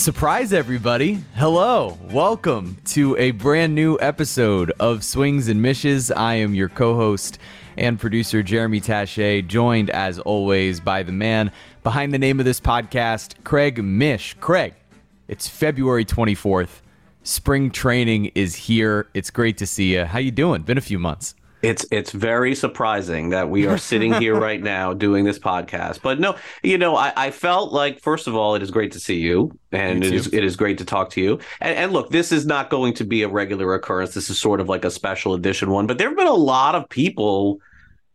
Surprise, everybody. Hello. Welcome to a brand new episode of Swings and Mishes. I am your co host and producer, Jeremy Taché, joined as always by the man behind the name of this podcast, Craig Mish. Craig, it's February 24th. Spring training is here. It's great to see you. How you doing? Been a few months. It's it's very surprising that we are sitting here right now doing this podcast. But no, you know, I, I felt like first of all, it is great to see you, and it is it is great to talk to you. And, and look, this is not going to be a regular occurrence. This is sort of like a special edition one. But there have been a lot of people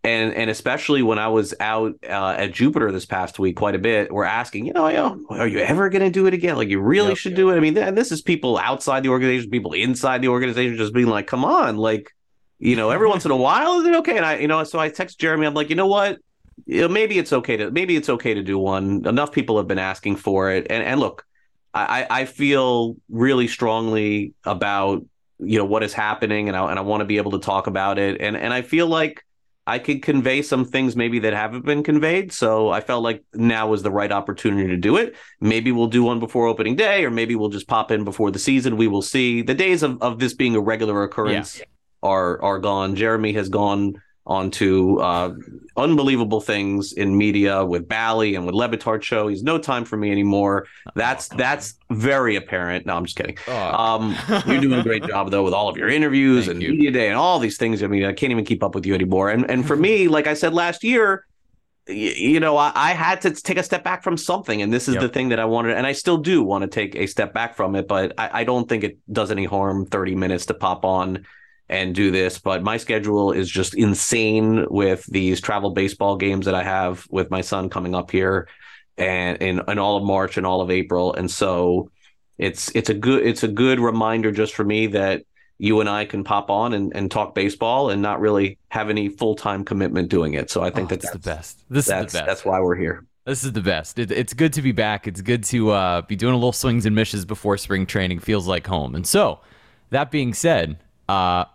and and especially when I was out uh, at Jupiter this past week, quite a bit, were asking, you know, are you ever going to do it again? Like, you really yep, should yep. do it. I mean, and this is people outside the organization, people inside the organization, just being like, come on, like, you know, every once in a while, is it okay? And I, you know, so I text Jeremy, I'm like, you know what? You know, maybe it's okay to maybe it's okay to do one. Enough people have been asking for it, and and look, I I feel really strongly about you know what is happening, and I and I want to be able to talk about it, and and I feel like I could convey some things maybe that haven't been conveyed. So I felt like now was the right opportunity to do it. Maybe we'll do one before opening day, or maybe we'll just pop in before the season. We will see. The days of, of this being a regular occurrence yeah. Are are gone. Jeremy has gone onto uh, unbelievable things in media with Bally and with Le Batard show. He's no time for me anymore. That's that's very apparent. No, I'm just kidding. Oh. Um, you're doing a great job though with all of your interviews Thank and you. media day and all these things. I mean, I can't even keep up with you anymore. And and for me, like I said last year. You, know, I, I, had to take a step back from something, and this is yep. the thing that I wanted, and I still do want to take a step back from it. But I, I don't think it does any harm. Thirty minutes to pop on and do this, but my schedule is just insane with these travel baseball games that I have with my son coming up here and in, in all of March and all of April. And so it's it's a good it's a good reminder just for me that you and I can pop on and, and talk baseball and not really have any full time commitment doing it. So I think oh, that that's, the best. This is the best. That's why we're here. This is the best. It, it's good to be back. It's good to uh, be doing a little swings and mishes before spring training. Feels like home. And so, that being said, uh,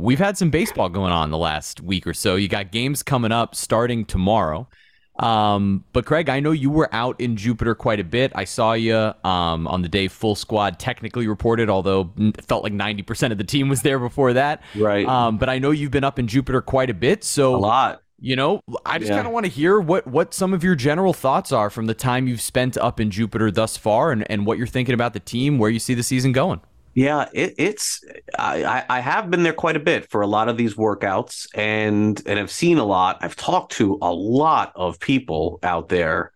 we've had some baseball going on the last week or so. You got games coming up starting tomorrow. Um, but Craig, I know you were out in Jupiter quite a bit. I saw you um, on the day full squad technically reported, although it felt like 90% of the team was there before that. Right. Um, but I know you've been up in Jupiter quite a bit. So a lot. You know, I just yeah. kind of want to hear what what some of your general thoughts are from the time you've spent up in Jupiter thus far and, and what you're thinking about the team, where you see the season going. Yeah, it, it's I, I have been there quite a bit for a lot of these workouts, and and I've seen a lot. I've talked to a lot of people out there,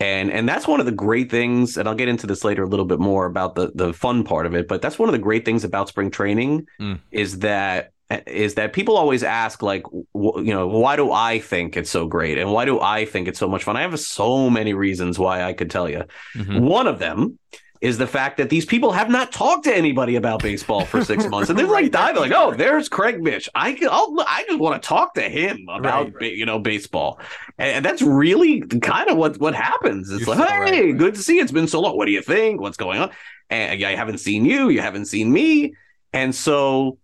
and and that's one of the great things. And I'll get into this later a little bit more about the the fun part of it. But that's one of the great things about spring training mm. is that is that people always ask like you know why do i think it's so great and why do i think it's so much fun i have so many reasons why i could tell you mm-hmm. one of them is the fact that these people have not talked to anybody about baseball for six months, and they're like diving, like, "Oh, there's Craig Mish. I I'll, I just want to talk to him about right, you know baseball," and, and, that's really kind of what what happens. It's You're like, so "Hey, right, good to see you. It's been so long. What do you think? What's going on?" And I haven't seen you. You haven't seen me, and so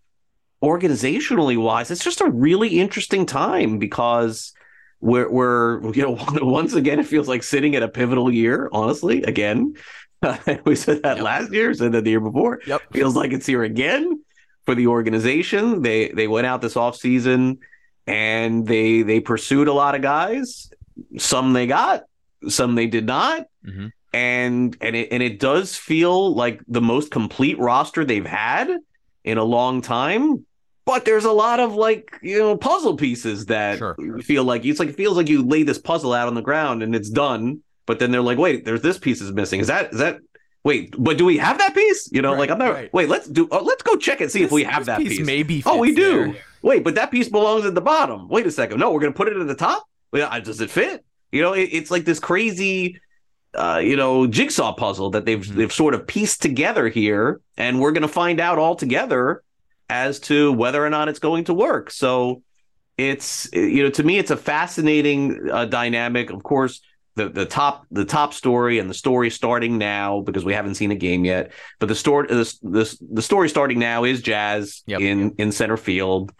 organizationally wise, it's just a really interesting time because we're, we're you know once again it feels like sitting at a pivotal year honestly again we said that yep. last year, said that the year before. Yep. Feels like it's here again for the organization. They they went out this off season and they they pursued a lot of guys. Some they got, some they did not. Mm-hmm. And and it and it does feel like the most complete roster they've had in a long time. But there's a lot of like you know puzzle pieces that sure. feel like it's like it feels like you lay this puzzle out on the ground and it's done but then they're like, wait, there's this piece is missing. Is that is that wait, but do we have that piece? You know, right, like I'm not. Right. Wait, let's do. Uh, let's go check and see this, if we have that piece. piece. Maybe. Oh, we do. There. Wait, but that piece belongs at the bottom. Wait a second. No, we're gonna put it at the top. Does it fit? You know, it, it's like this crazy, uh, you know, jigsaw puzzle that they've mm-hmm. they've sort of pieced together here, and we're gonna find out all together as to whether or not it's going to work. So it's you know to me it's a fascinating uh, dynamic. Of course the the top the top story and the story starting now because we haven't seen a game yet. But the story the, the, the story starting now is Jazz yep. in in center field.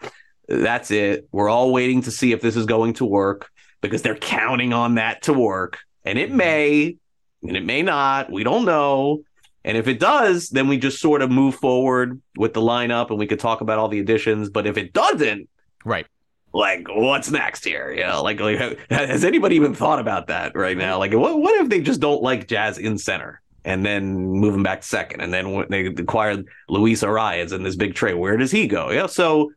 That's it. We're all waiting to see if this is going to work because they're counting on that to work, and it mm-hmm. may and it may not. We don't know. And if it does, then we just sort of move forward with the lineup and we could talk about all the additions. But if it doesn't, right, like what's next here? You know, like, like has anybody even thought about that right now? Like, what what if they just don't like Jazz in center? and then move him back second. And then they acquired Luis Arraez in this big trade. Where does he go? Yeah. So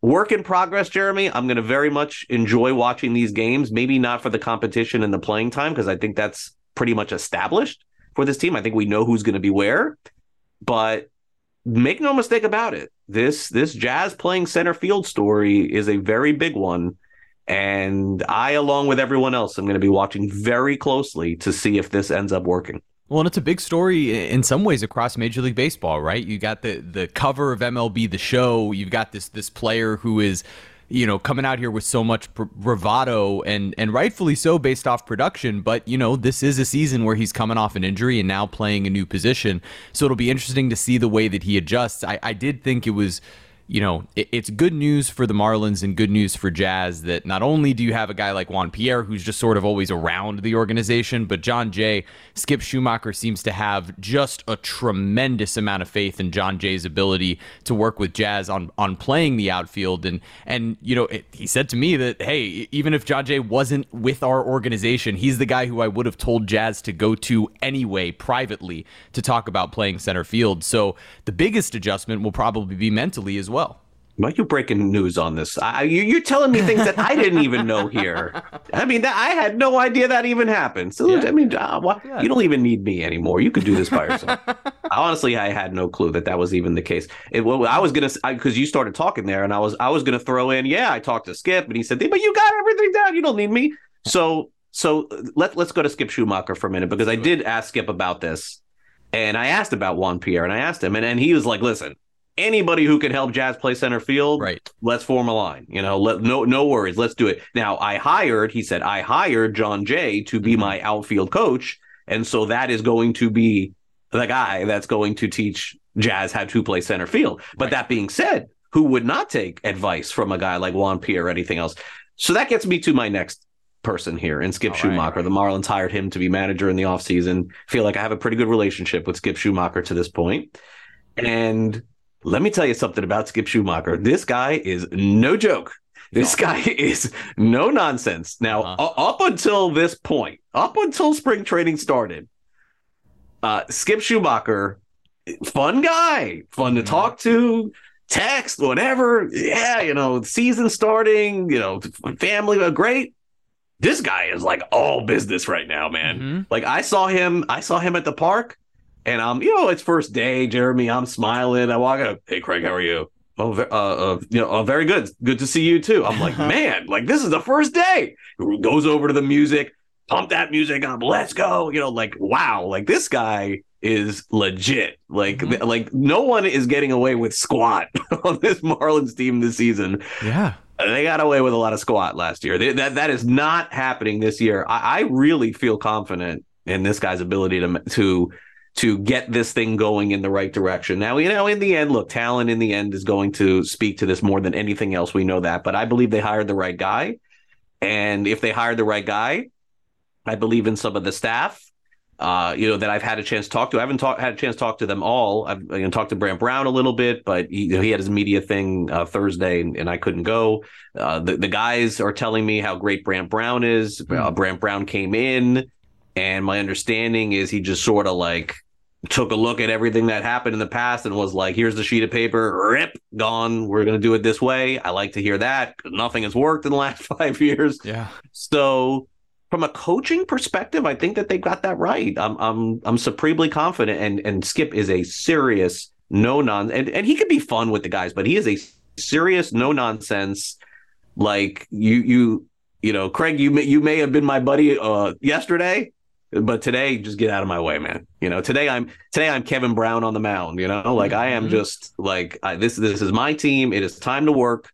work in progress, Jeremy. I'm going to very much enjoy watching these games. Maybe not for the competition and the playing time, because I think that's pretty much established for this team. I think we know who's going to be where. But make no mistake about it. This this Jazz playing center field story is a very big one. And I, along with everyone else, am going to be watching very closely to see if this ends up working. Well, and it's a big story in some ways across Major League Baseball, right? You got the the cover of MLB The Show. You've got this this player who is, you know, coming out here with so much bravado and and rightfully so based off production. But you know, this is a season where he's coming off an injury and now playing a new position. So it'll be interesting to see the way that he adjusts. I, I did think it was you know, it, it's good news for the Marlins and good news for Jazz that not only do you have a guy like Juan Pierre who's just sort of always around the organization, but Jon Jay, Skip Schumaker seems to have just a tremendous amount of faith in Jon Jay's ability to work with Jazz on on playing the outfield. And and you know, it, he said to me that hey, even if Jon Jay wasn't with our organization, he's the guy who I would have told Jazz to go to anyway privately to talk about playing center field. So the biggest adjustment will probably be mentally as well well. Why are you breaking news on this? I, you, are telling me things that I didn't even know here. I mean, that, I had no idea that even happened. So, yeah. I mean, uh, why, yeah. you don't even need me anymore. You could do this by yourself. Honestly, I had no clue that that was even the case. It, well, I was gonna because you started talking there, and I was I was gonna throw in, yeah, I talked to Skip, and he said, but you got everything down. You don't need me. So, so let let's go to Skip Schumaker for a minute because I did ask Skip about this, and I asked about Juan Pierre, and I asked him, and, and he was like, listen anybody who can help Jazz play center field, right? Let's form a line. You know, let no no worries. Let's do it. Now, I hired. He said I hired Jon Jay to be mm-hmm. my outfield coach, and so that is going to be the guy that's going to teach Jazz how to play center field. But right. that being said, who would not take advice from a guy like Juan Pierre or anything else? So that gets me to my next person here and Skip All Schumaker. Right, right. The Marlins hired him to be manager in the offseason. Feel like I have a pretty good relationship with Skip Schumaker to this point. And let me tell you something about Skip Schumaker. This guy is no joke. This guy is no nonsense. Now, uh-huh. up until this point, up until spring training started, uh, Skip Schumaker, fun guy, fun to mm-hmm. talk to, text, whatever. Yeah, you know, season starting, you know, family, great. This guy is like all business right now, man. Mm-hmm. Like I saw him, I saw him at the park and I'm, you know, it's first day, Jeremy. I'm smiling. I walk up. Hey, Craig, how are you? Oh, uh, uh, you know, oh, very good. Good to see you too. I'm like, man, like this is the first day. Goes over to the music, pump that music up. Let's go. You know, like wow, like this guy is legit. Like, mm-hmm. like no one is getting away with squat on this Marlins team this season. Yeah. They got away with a lot of squat last year. They, that that is not happening this year. I, I really feel confident in this guy's ability to to to get this thing going in the right direction. Now, you know, in the end, look, talent in the end is going to speak to this more than anything else. We know that, but I believe they hired the right guy. And if they hired the right guy, I believe in some of the staff, uh, you know, that I've had a chance to talk to. I haven't talk, had a chance to talk to them all. I've you know, talked to Brant Brown a little bit, but he, you know, he had his media thing uh, Thursday and, and, I couldn't go. Uh, the, the guys are telling me how great Brant Brown is. Mm. Brant Brown came in, and my understanding is he just sort of like took a look at everything that happened in the past and was like, here's the sheet of paper, rip, gone. We're going to do it this way. I like to hear that nothing has worked in the last five years. Yeah. So, from a coaching perspective, I think that they got that right. I'm I'm I'm supremely confident. And and Skip is a serious no non and, and he could be fun with the guys, but he is a serious no nonsense. Like you you you know, Craig, you may, you may have been my buddy uh, yesterday, but today, just get out of my way, man. You know, today I'm today I'm Kevin Brown on the mound. You know, like I am mm-hmm. just like I, this. This is my team. It is time to work,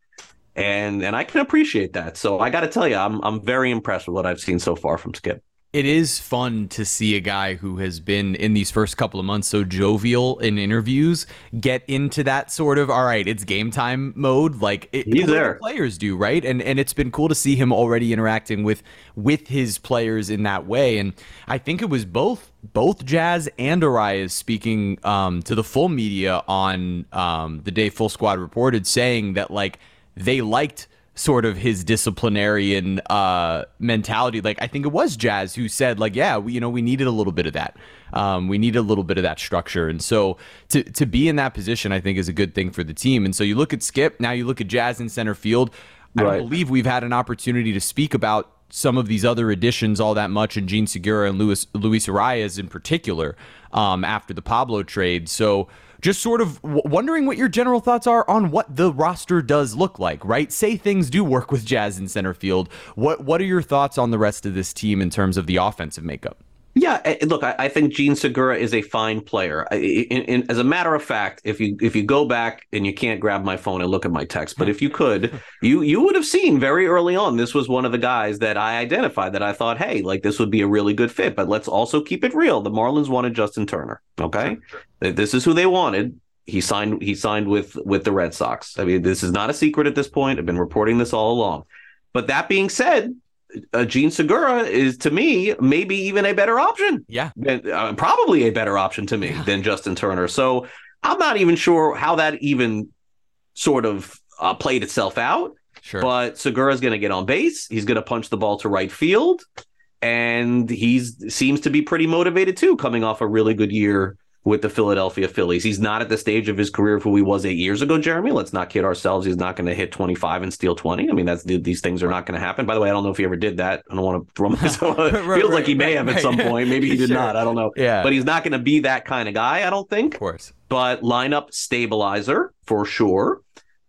and and I can appreciate that. So I got to tell you, I'm I'm very impressed with what I've seen so far from Skip. It is fun to see a guy who has been in these first couple of months so jovial in interviews get into that sort of all right, it's game time mode like it, He's there. players do, right? And and it's been cool to see him already interacting with with his players in that way. And I think it was both both Jazz and Arraez speaking um, to the full media on um, the day Full Squad reported, saying that like they liked sort of his disciplinarian uh, mentality. Like I think it was Jazz who said, like, yeah, we, you know, we needed a little bit of that. Um, we needed a little bit of that structure, and so to to be in that position, I think is a good thing for the team. And so you look at Skip, now you look at Jazz in center field. I believe we've had an opportunity to speak about some of these other additions all that much, and Jean Segura and Luis Luis Arraez in particular um, after the Pablo trade. So just sort of w- wondering what your general thoughts are on what the roster does look like, right? Say things do work with Jazz in center field. What what are your thoughts on the rest of this team in terms of the offensive makeup? Yeah, eh, look, I, I think Jean Segura is a fine player. In, in, as a matter of fact, if you if you go back and you can't grab my phone and look at my text, but if you could, you you would have seen very early on this was one of the guys that I identified that I thought, hey, like this would be a really good fit. But let's also keep it real. The Marlins wanted Justin Turner. Okay, this is who they wanted. He signed. He signed with with the Red Sox. I mean, this is not a secret at this point. I've been reporting this all along. But that being said, uh, Jean Segura is to me maybe even a better option. Yeah, than, uh, probably a better option to me yeah. than Justin Turner. So I'm not even sure how that even sort of uh, played itself out. Sure. But Segura is going to get on base. He's going to punch the ball to right field, and he's seems to be pretty motivated too, coming off a really good year with the Philadelphia Phillies. He's not at the stage of his career of who he was eight years ago, Jeremy. Let's not kid ourselves. He's not going to hit 25 and steal 20. I mean, that's these things are not going to happen. By the way, I don't know if he ever did that. I don't want to throw myself. right, Feels right, like he may right, have at some point. Maybe he did sure. not. I don't know. Yeah. But he's not going to be that kind of guy, I don't think. Of course. But lineup stabilizer for sure.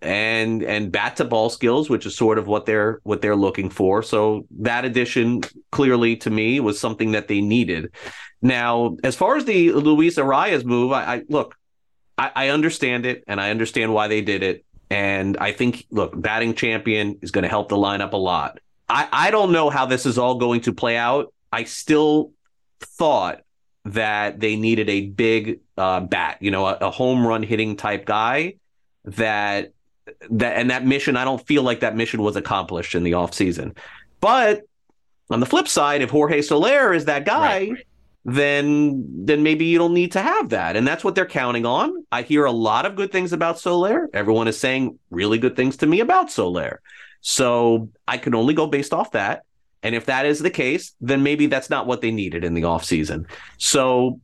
And and bat to ball skills, which is sort of what they're what they're looking for. So that addition clearly to me was something that they needed. Now, as far as the Luis Arraez move, I, I look, I, I, understand it and I understand why they did it. And I think, look, batting champion is going to help the lineup a lot. I, I don't know how this is all going to play out. I still thought that they needed a big uh, bat, you know, a, a home run hitting type guy that that and that mission, I don't feel like that mission was accomplished in the offseason. But on the flip side, if Jorge Soler is that guy, right then then maybe you don't need to have that. And that's what they're counting on. I hear a lot of good things about Soler. Everyone is saying really good things to me about Soler. So I can only go based off that. And if that is the case, then maybe that's not what they needed in the offseason. So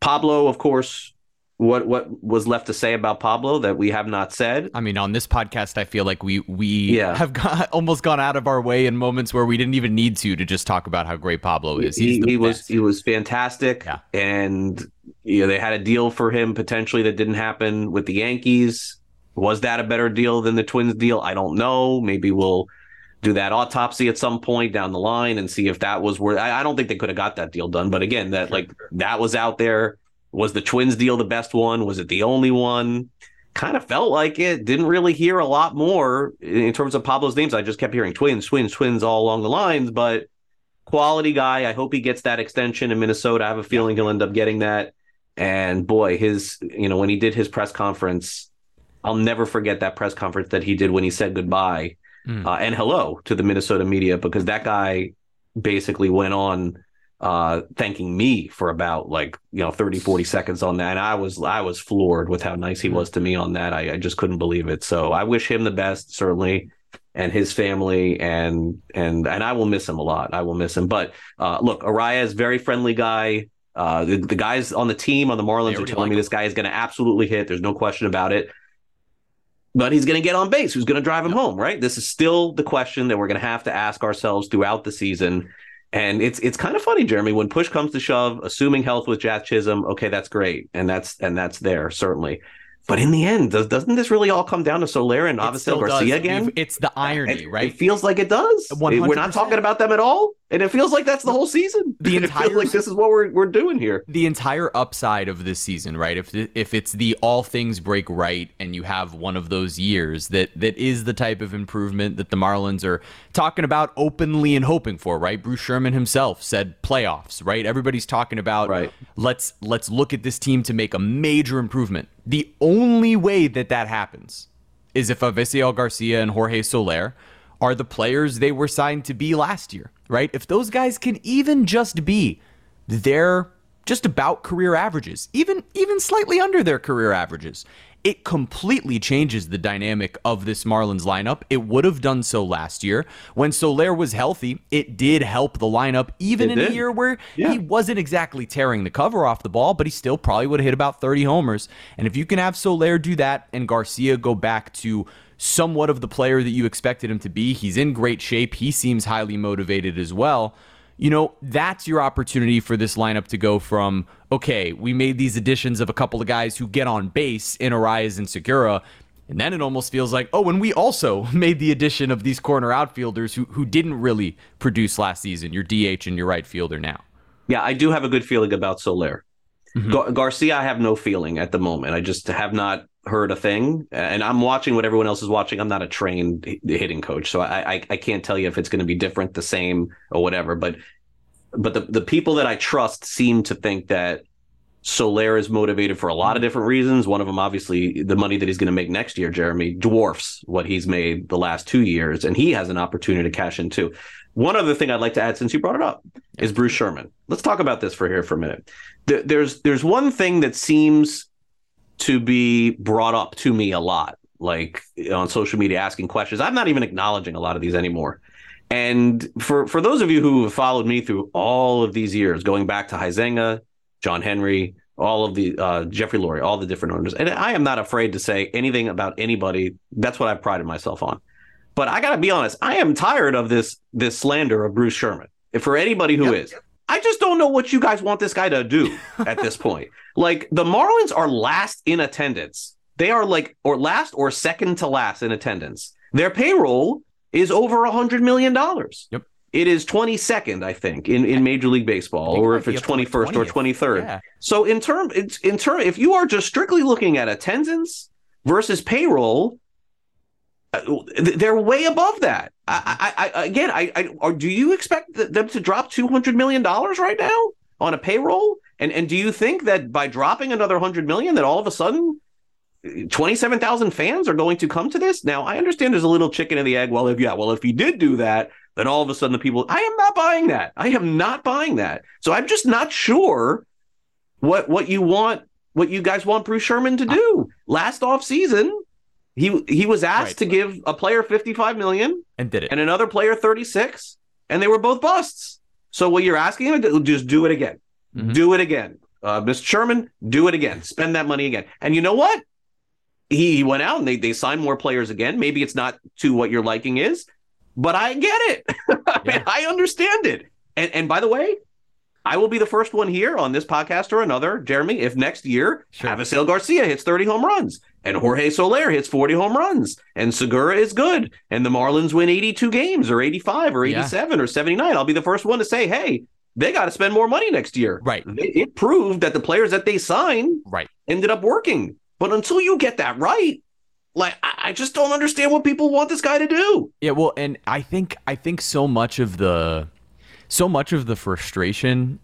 Pablo, of course, what what was left to say about Pablo that we have not said? I mean, on this podcast, I feel like we we yeah. have got, almost gone out of our way in moments where we didn't even need to to just talk about how great Pablo is. He's he, he was he was fantastic, yeah. and you know they had a deal for him potentially that didn't happen with the Yankees. Was that a better deal than the Twins deal? I don't know. Maybe we'll do that autopsy at some point down the line and see if that was worth. I, I don't think they could have got that deal done, but again, that like that was out there was the Twins deal the best one? Was it the only one? Kind of felt like it. Didn't really hear a lot more in terms of Pablo's names. I just kept hearing Twins, Twins, Twins all along the lines, but quality guy. I hope he gets that extension in Minnesota. I have a feeling he'll end up getting that. And boy, his, you know, when he did his press conference, I'll never forget that press conference that he did when he said goodbye mm. uh, and hello to the Minnesota media because that guy basically went on uh thanking me for about like you know 30 40 seconds on that. And i was i was floored with how nice he was to me on that. I, I just couldn't believe it. So i wish him the best certainly and his family and and and i will miss him a lot. I will miss him. But uh look Arraez is very friendly guy. Uh the, the guys on the team on the marlins are telling like me this guy is going to absolutely hit. There's no question about it. But he's going to get on base. Who's going to drive him home, right? This is still the question that we're going to have to ask ourselves throughout the season. And it's it's kind of funny, Jeremy, when push comes to shove, assuming health with Jazz Chisholm, okay, that's great, and that's and that's there certainly. But in the end, does, doesn't this really all come down to Soler and Avisail Garcia does. again? It's the irony, it, right? It feels like it does. 100%. We're not talking about them at all. And it feels like that's the whole season. The entire like this is what we're we're doing here. The entire upside of this season, right? If if it's the all things break right and you have one of those years that that is the type of improvement that the Marlins are talking about openly and hoping for, right? Bruce Sherman himself said playoffs, right? Everybody's talking about right. let's let's look at this team to make a major improvement. The only way that that happens is if Avisail Garcia and Jorge Soler are the players they were signed to be last year, right? If those guys can even just be their just about career averages, even even slightly under their career averages, it completely changes the dynamic of this Marlins lineup. It would have done so last year. When Soler was healthy, it did help the lineup, even it in did. a year where yeah. he wasn't exactly tearing the cover off the ball, but he still probably would have hit about 30 homers. And if you can have Soler do that and Garcia go back to somewhat of the player that you expected him to be. He's in great shape. He seems highly motivated as well. You know, that's your opportunity for this lineup to go from, okay, we made these additions of a couple of guys who get on base in Arraez and Segura. And then it almost feels like, oh, and we also made the addition of these corner outfielders who, who didn't really produce last season, your DH and your right fielder now. Yeah, I do have a good feeling about Soler. Mm-hmm. Gar- Garcia, I have no feeling at the moment. I just have not heard a thing, and I'm watching what everyone else is watching. I'm not a trained hitting coach, so I I, I can't tell you if it's going to be different, the same, or whatever. But but the the people that I trust seem to think that Soler is motivated for a lot of mm-hmm. different reasons. One of them, obviously, the money that he's going to make next year, Jeremy, dwarfs what he's made the last two years, and he has an opportunity to cash in too. One other thing I'd like to add, since you brought it up, is Bruce Sherman. Let's talk about this for here for a minute. There's there's one thing that seems to be brought up to me a lot, like on social media, asking questions. I'm not even acknowledging a lot of these anymore. And for for those of you who have followed me through all of these years, going back to Huizenga, John Henry, all of the uh, Jeffrey Loria, all the different owners, and I am not afraid to say anything about anybody. That's what I've prided myself on. But I got to be honest, I am tired of this this slander of Bruce Sherman. If for anybody who yep. is, I just don't know what you guys want this guy to do at this point. Like the Marlins are last in attendance. They are like or last or second to last in attendance. Their payroll is over a hundred million dollars. Yep. It is 22nd, I think, in, in Major League Baseball, or if it's 21st or 23rd. Yeah. So in term, it's in term, if you are just strictly looking at attendance versus payroll, Uh, they're way above that. I, I, I again, I, I, do you expect them to drop 200 million dollars right now on a payroll? And and do you think that by dropping another hundred million, that all of a sudden, uh, twenty-seven thousand fans are going to come to this? Now, I understand there's a little chicken and the egg. Well, if yeah, well, if he did do that, then all of a sudden the people. I am not buying that. I am not buying that. So I'm just not sure what what you want, what you guys want Bruce Sherman to do. Last off season, he he was asked right. to give a player 55 million and did it, and another player 36, and they were both busts. So what you're asking him to do, just do it again. Mm-hmm. Do it again. Uh, Mr. Sherman, do it again. Spend that money again. And you know what? He, he went out and they, they signed more players again. Maybe it's not to what your liking is, but I get it. I yeah. mean, I understand it. And and by the way, I will be the first one here on this podcast or another, Jeremy, if next year sure. Avisail Garcia hits 30 home runs and Jorge Soler hits 40 home runs and Segura is good and the Marlins win 82 games or 85 or 87 yeah. or 79. I'll be the first one to say, hey, they got to spend more money next year. Right. It, proved that the players that they signed right. ended up working. But until you get that right, like I, just don't understand what people want this guy to do. Yeah, well, and I think I think so much of the so much of the frustration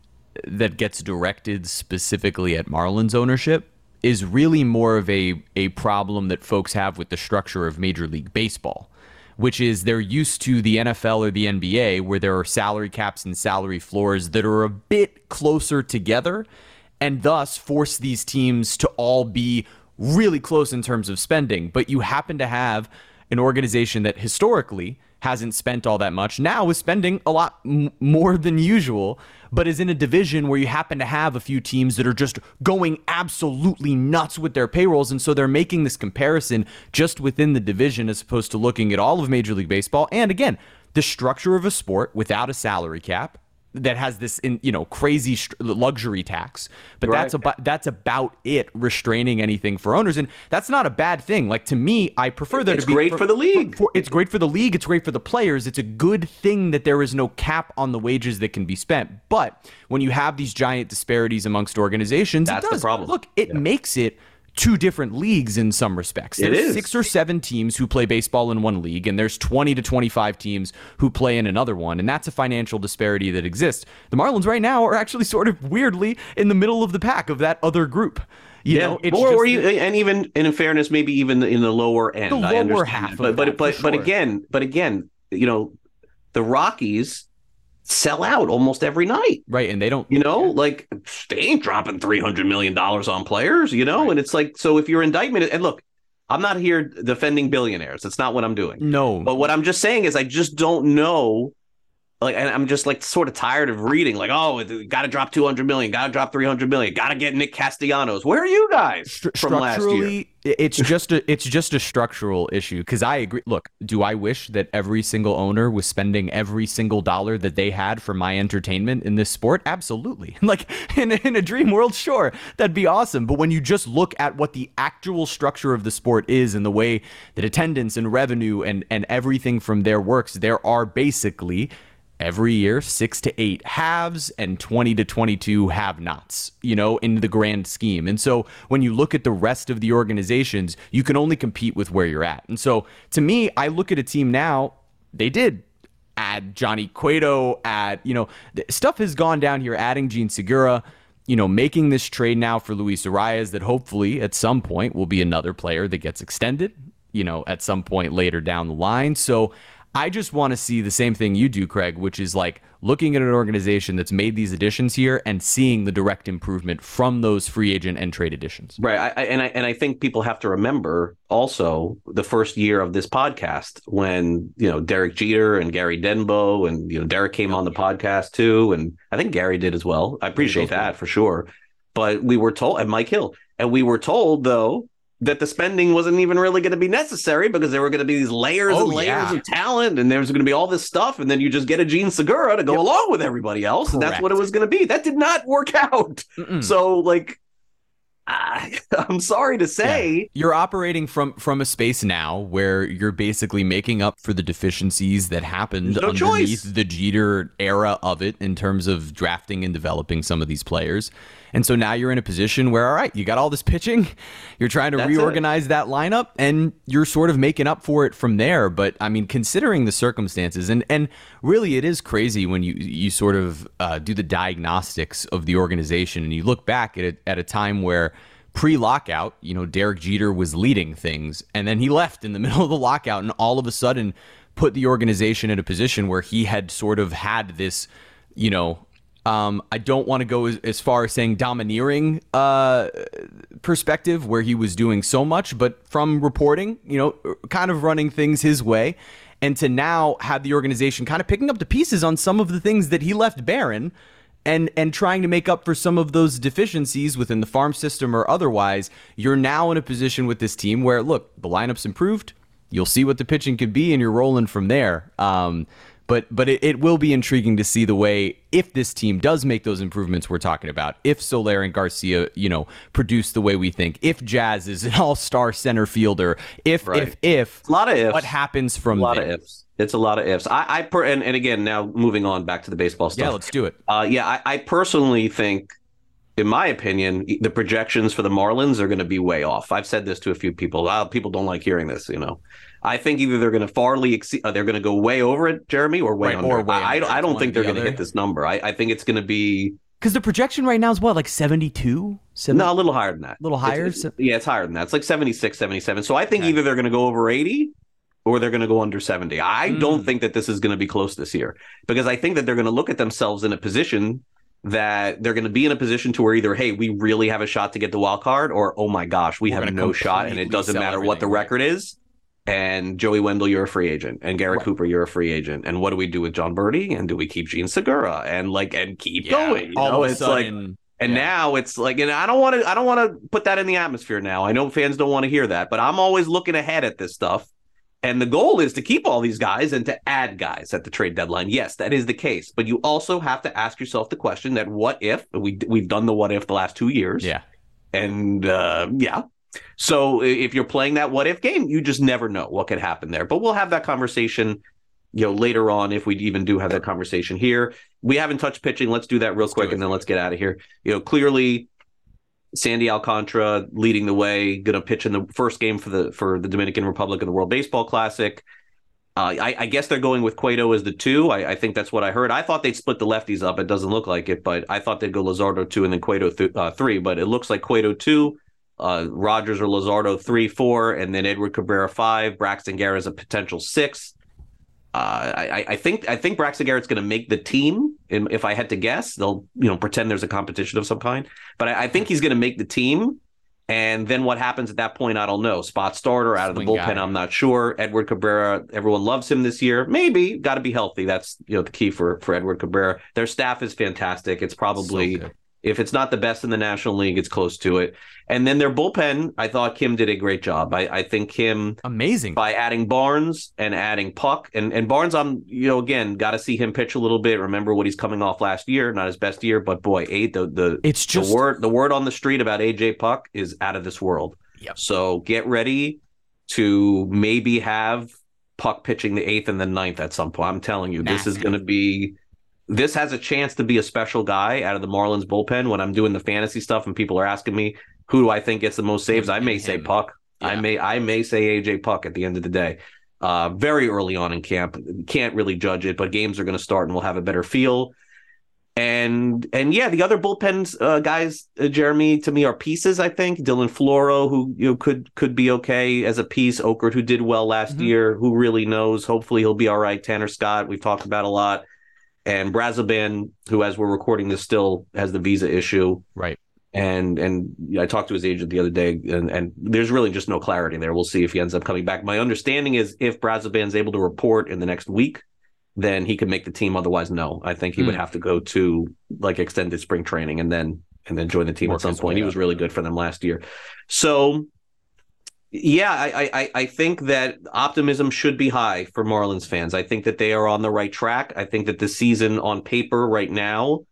that gets directed specifically at Marlins ownership is really more of a a problem that folks have with the structure of Major League Baseball which is they're used to the NFL or the NBA where there are salary caps and salary floors that are a bit closer together and thus force these teams to all be really close in terms of spending. But you happen to have an organization that historically hasn't spent all that much now is spending a lot m- more than usual but is in a division where you happen to have a few teams that are just going absolutely nuts with their payrolls. And so they're making this comparison just within the division as opposed to looking at all of Major League Baseball. And again, the structure of a sport without a salary cap that has this in you know crazy luxury tax but right. that's about that's about it restraining anything for owners and that's not a bad thing like to me i prefer that it's great for, for the league for, for, it's great for the league it's great for the players it's a good thing that there is no cap on the wages that can be spent but when you have these giant disparities amongst organizations that's does, the problem look it yeah. makes it two different leagues in some respects. There's it is. six or seven teams who play baseball in one league, and there's 20 to 25 teams who play in another one, and that's a financial disparity that exists. The Marlins right now are actually sort of weirdly in the middle of the pack of that other group. You yeah, know, or, or you, and even and in fairness, maybe even in the lower end. The lower half, but but but, sure. but again, but again, you know, the Rockies sell out almost every night. Right. And they don't, you know, yeah. like they ain't dropping $300 million on players, you know? Right. And it's like, so if your indictment, and look, I'm not here defending billionaires. That's not what I'm doing. No. But what I'm just saying is I just don't know like and I'm just like sort of tired of reading like oh got to drop 200 million got to drop 300 million got to get Nick Castellanos. Where are you guys from last year? it's just a it's just a structural issue cuz I agree look do I wish that every single owner was spending every single dollar that they had for my entertainment in this sport? Absolutely. Like in in a dream world sure that'd be awesome but when you just look at what the actual structure of the sport is and the way that attendance and revenue and and everything from there works there are basically every year six to eight haves and 20 to 22 have nots, you know, in the grand scheme. And so when you look at the rest of the organizations, you can only compete with where you're at. And so to me, I look at a team now, they did add Johnny Cueto, add, you know, stuff has gone down here, adding Jean Segura. You know, making this trade now for Luis Arraez that hopefully at some point will be another player that gets extended, you know, at some point later down the line. So I just want to see the same thing you do, Craig, which is like looking at an organization that's made these additions here and seeing the direct improvement from those free agent and trade additions. Right, I, and I and I think people have to remember also the first year of this podcast when you know Derek Jeter and Gary Denbo and you know Derek came on the podcast too, and I think Gary did as well. I appreciate that for sure. But we were told, and Mike Hill, and we were told though that the spending wasn't even really going to be necessary because there were going to be these layers oh, and layers yeah. of talent and there was going to be all this stuff and then you just get a Jean Segura to go yep. along with everybody else Correct. and that's what it was going to be. That did not work out. Mm-mm. So like I, am sorry to say yeah. you're operating from from a space now where you're basically making up for the deficiencies that happened no underneath choice. the Jeter era of it in terms of drafting and developing some of these players. And so now you're in a position where, all right, you got all this pitching, you're trying to That's reorganize it. that lineup, and you're sort of making up for it from there. But I mean, considering the circumstances, and and really, it is crazy when you you sort of uh, do the diagnostics of the organization and you look back at it at a time where pre-lockout, you know, Derek Jeter was leading things, and then he left in the middle of the lockout, and all of a sudden put the organization in a position where he had sort of had this, you know, um, I don't want to go as, as, far as saying domineering uh, perspective where he was doing so much, but from reporting, you know, kind of running things his way, and to now have the organization kind of picking up the pieces on some of the things that he left barren. And, and trying to make up for some of those deficiencies within the farm system or otherwise, you're now in a position with this team where, look, the lineup's improved. You'll see what the pitching could be, and you're rolling from there. Um, but but it, it, will be intriguing to see the way if this team does make those improvements we're talking about. If Soler and Garcia, you know, produce the way we think. If Jazz is an all-star center fielder. If right. if if a lot of ifs. What happens from a lot there? of ifs. It's a lot of ifs. I, I per, and, and again now moving on back to the baseball stuff. Yeah, let's do it. Uh, yeah, I, I personally think in my opinion, the projections for the Marlins are going to be way off. I've said this to a few people. People don't like hearing this, you know. I think either they're going to farly exceed, uh, they're going to go way over it, Jeremy, or way right, under. Or way I, under. I, I don't think they're the going to hit this number. I, I think it's going to be because the projection right now is what, like 72? 70? No, a little higher than that. A little higher? It's, it's, yeah, it's higher than that. It's like 76, 77. So I think okay. either they're going to go over 80 or they're going to go under 70. I mm. don't think that this is going to be close this year because I think that they're going to look at themselves in a position that they're going to be in a position to where either, hey, we really have a shot to get the wild card, or oh my gosh, we We're have no shot and it doesn't matter what the record is and Joey Wendle, you're a free agent, and Garrett right. Cooper, you're a free agent. And what do we do with Jon Berti? And do we keep Jean Segura? And like, and keep yeah, going. You know, it's sudden, like, and yeah. now it's like, and I don't want to, I don't want to put that in the atmosphere now. I know fans don't want to hear that, but I'm always looking ahead at this stuff. And the goal is to keep all these guys and to add guys at the trade deadline. Yes, that is the case. But you also have to ask yourself the question that what if we we've done the what if the last two years. Yeah. And uh, yeah. So if you're playing that what if game, you just never know what could happen there. But we'll have that conversation, you know, later on if we even do have that conversation here. We haven't touched pitching. Let's do that real let's quick and then let's get out of here. You know, clearly Sandy Alcantara leading the way, going to pitch in the first game for the for the Dominican Republic in the World Baseball Classic. Uh, I, I, guess they're going with Cueto as the two. I, I, think that's what I heard. I thought they'd split the lefties up. It doesn't look like it, but I thought they'd go Luzardo two and then Cueto th- uh, three. But it looks like Cueto two, uh, Rogers or Luzardo three, four, and then Edward Cabrera five. Braxton Garrett is a potential six. Uh, I, I, think I think Braxton Garrett's going to make the team. If I had to guess, they'll you know pretend there's a competition of some kind. But I, I think he's going to make the team. And then what happens at that point, I don't know. Spot starter out of the bullpen. I'm not sure. Edward Cabrera, everyone loves him this year. Maybe got to be healthy. That's you know the key for for Edward Cabrera. Their staff is fantastic. It's probably so if it's not the best in the National League, it's close to it. And then their bullpen, I thought Kim did a great job. I, I think Kim amazing by adding Barnes and adding Puk and and Barnes. I'm you know again got to see him pitch a little bit. Remember what he's coming off last year, not his best year, but boy, eight the the it's just the word the word on the street about AJ Puk is out of this world. Yep. So get ready to maybe have Puk pitching the eighth and the ninth at some point. I'm telling you, this is going to be this has a chance to be a special guy out of the Marlins bullpen when I'm doing the fantasy stuff and people are asking me who do I think gets the most saves. I may say Puk. Yeah. I may I may say AJ Puk at the end of the day. Uh, very early on in camp, can't really judge it, but games are going to start and we'll have a better feel. And and yeah, the other bullpens uh, guys, uh, Jeremy, to me are pieces. I think Dylan Floro, who you know could could be okay as a piece. Okert, who did well last mm-hmm. year, who really knows. Hopefully, he'll be all right. Tanner Scott, we've talked about a lot and Brazoban, who as we're recording this still has the visa issue. Right. And and I talked to his agent the other day, and, and there's really just no clarity there. We'll see if he ends up coming back. My understanding is if Brazoban's able to report in the next week, then he could make the team. Otherwise, no. I think he mm. would hmm. have to go to like extended spring training and then and then join the team Work at some point. He was really good for them last year. So yeah, I, I, I think that optimism should be high for Marlins fans. I think that they are on the right track. I think that the season on paper right now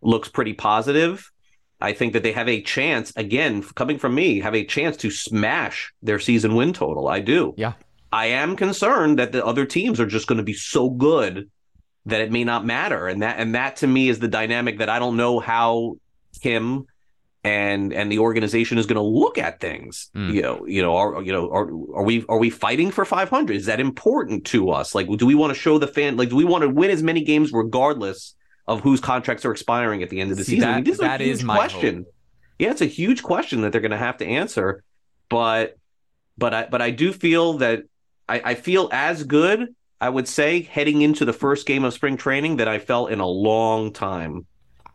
looks pretty positive. I think that they have a chance, again, coming from me, have a chance to smash their season win total. I do. Yeah. I am concerned that the other teams are just going to be so good that it may not matter. And that and that to me is the dynamic that I don't know how Kim and and the organization is going to look at things. Mm. you know you know are you know are are we are we fighting for 500 is that important to us? Like do we want to show the fan like do we want to win as many games regardless of whose contracts are expiring at the end of the See, season? That, I mean, this that is, is my question. Hope. yeah it's a huge question that they're going to have to answer but but i but i do feel that i i feel as good i would say heading into the first game of spring training that i felt in a long time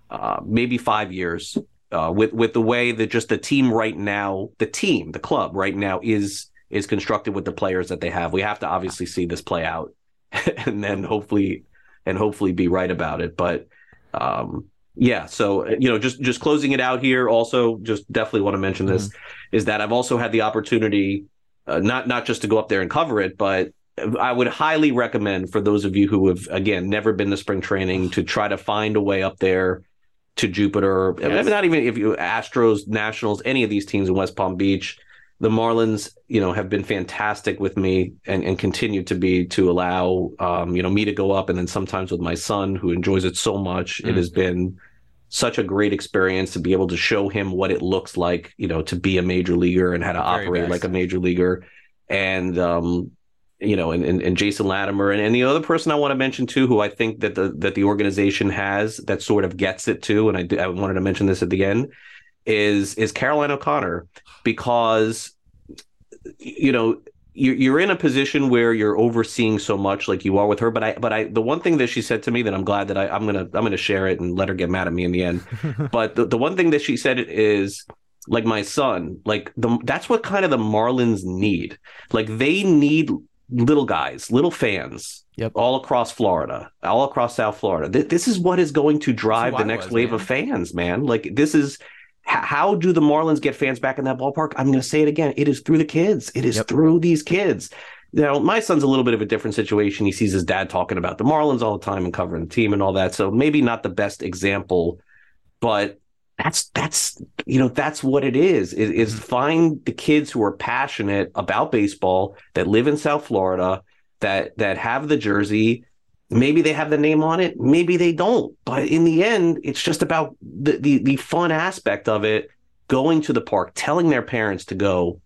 uh, maybe five years uh, with with the way that just the team right now, the team, the club right now is is constructed with the players that they have. We have to obviously see this play out, and then hopefully and hopefully be right about it. But um, yeah, so you know, just just closing it out here. Also, just definitely want to mention this mm-hmm. is that I've also had the opportunity, uh, not not just to go up there and cover it, but I would highly recommend for those of you who have again never been to spring training to try to find a way up there to Jupiter. Yes. Not even if you Astros, Nationals, any of these teams in West Palm Beach. The Marlins, you know, have been fantastic with me and, and continue to be to allow, um, you know, me to go up. And then sometimes with my son, who enjoys it so much, mm. it has been such a great experience to be able to show him what it looks like, you know, to be a major leaguer and how to operate best. like a major leaguer. And um, you know, and, and, and Jason Latimer and, and the other person I want to mention too, who I think that the that the organization has that sort of gets it too, and I, I wanted to mention this at the end, is is Caroline O'Connor. Because you know you're in a position where you're overseeing so much like you are with her but i but i the one thing that she said to me that i'm glad that I, i'm gonna i'm gonna share it and let her get mad at me in the end but the, the one thing that she said is like my son like the that's what kind of the marlins need. Like they need little guys, little fans, yep. all across Florida, all across South Florida. Th- this is what is going to drive the next was, wave man. of fans, man. Like this is how do the Marlins get fans back in that ballpark? I'm going to say it again. It is through the kids. It is yep. through these kids. Now, my son's a little bit of a different situation. He sees his dad talking about the Marlins all the time and covering the team and all that. So maybe not the best example, but that's that's you know that's what it is, is is mm-hmm. find the kids who are passionate about baseball that live in South Florida that that have the jersey maybe they have the name on it maybe they don't but in the end it's just about the the, the fun aspect of it going to the park telling their parents to go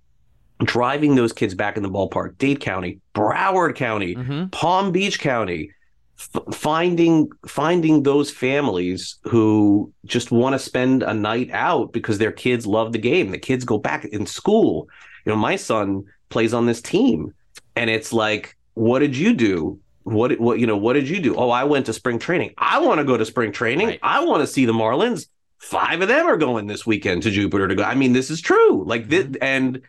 driving those kids back in the ballpark dade county broward county mm-hmm. palm beach county f- finding finding those families who just want to spend a night out because their kids love the game. The kids go back in school. You know my son plays on this team and it's like what did you do? What what you know what did you do? Oh i went to spring training. I want to go to spring training. Right. i want to see the marlins. Five of them are going this weekend to jupiter to go. I mean this is true. Like this mm-hmm. and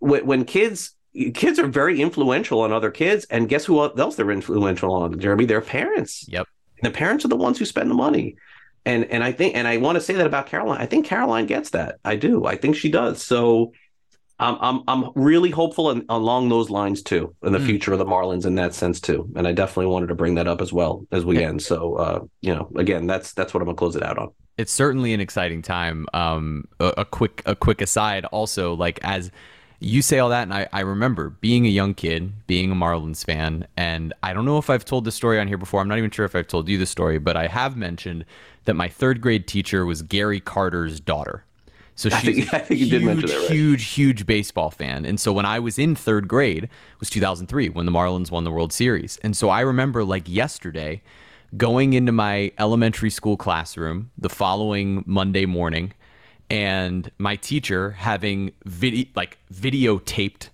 when, when kids kids are very influential on other kids and guess who else they're influential on jeremy? Their parents. Yep. And the parents are the ones who spend the money. And and i think and i want to say that about caroline. I think caroline gets that. I do. I think she does. So I'm I'm I'm really hopeful in, along those lines too in the mm. future of the Marlins in that sense too, and I definitely wanted to bring that up as well as we end. So uh, you know, again, that's that's what I'm gonna close it out on. It's certainly an exciting time. Um, a, a quick a quick aside, also like as you say all that, and I, I remember being a young kid, being a Marlins fan, and I don't know if I've told this story on here before. I'm not even sure if I've told you the story, but I have mentioned that my third grade teacher was Gary Carter's daughter. So she's think, a huge, right. huge, huge baseball fan. And so when I was in third grade, it was 2003 when the Marlins won the World Series. And so I remember like yesterday going into my elementary school classroom the following Monday morning and my teacher having video like videotaped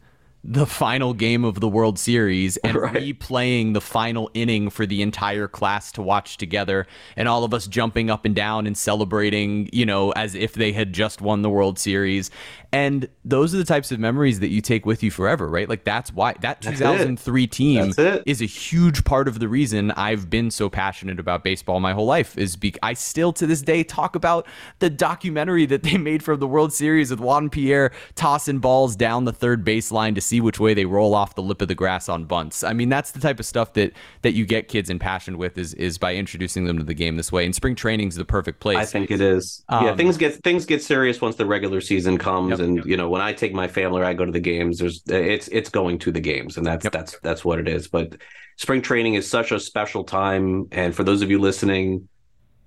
the final game of the World Series and right. replaying the final inning for the entire class to watch together and all of us jumping up and down and celebrating, you know, as if they had just won the World Series. And those are the types of memories that you take with you forever, right? Like that's why that 2003 it. team is a huge part of the reason I've been so passionate about baseball my whole life is be- I still to this day talk about the documentary that they made from the World Series with Juan Pierre tossing balls down the third baseline to see which way they roll off the lip of the grass on bunts. I mean, that's the type of stuff that that you get kids impassioned with is is by introducing them to the game this way. And spring training is the perfect place. I think it is. Um, yeah, things get things get serious once the regular season comes yep and you know when I take my family or I go to the games, there's it's it's going to the games, and that's yep. that's that's what it is. But spring training is such a special time, and for those of you listening,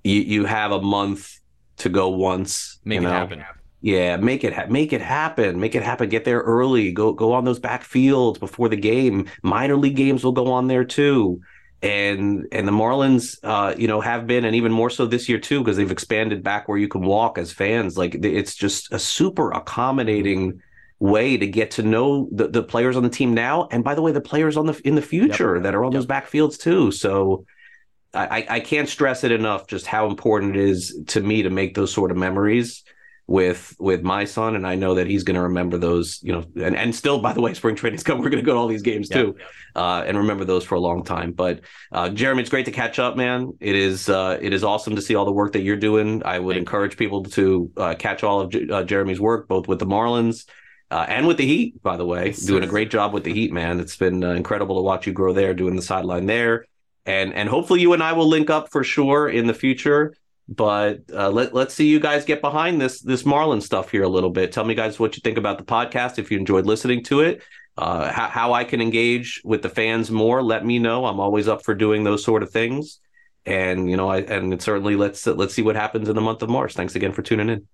you you have a month to go once. Make you know? it happen. Yeah, make it ha- make it happen. Make it happen. Get there early. Go go on those back fields before the game. Minor league games will go on there too and and the Marlins, uh, you know, have been, and even more so this year too, because they've expanded back where you can walk as fans. Like it's just a super accommodating way to get to know the, the players on the team now, and by the way, the players on the in the future yep. that are on yep. those backfields too. So. I, I can't stress it enough just how important it is to me to make those sort of memories with with my son, and I know that he's going to remember those. You know, and and still, by the way, spring training's come. We're going to go to all these games too, yeah, yeah. Uh, and remember those for a long time. But uh, Jeremy, it's great to catch up, man. It is uh, it is awesome to see all the work that you're doing. I would Thank encourage you. people to uh, catch all of J- uh, Jeremy's work, both with the Marlins. Uh, and with the Heat, by the way, yes, doing a great job with the Heat, man. It's been incredible to watch you grow there, doing the sideline there, and and hopefully you and I will link up for sure in the future. But uh, let let's see you guys get behind this this Marlin stuff here a little bit. Tell me guys what you think about the podcast. If you enjoyed listening to it, uh, how, how I can engage with the fans more, let me know. I'm always up for doing those sort of things. And you know, I and certainly let's let's see what happens in the month of March. Thanks again for tuning in.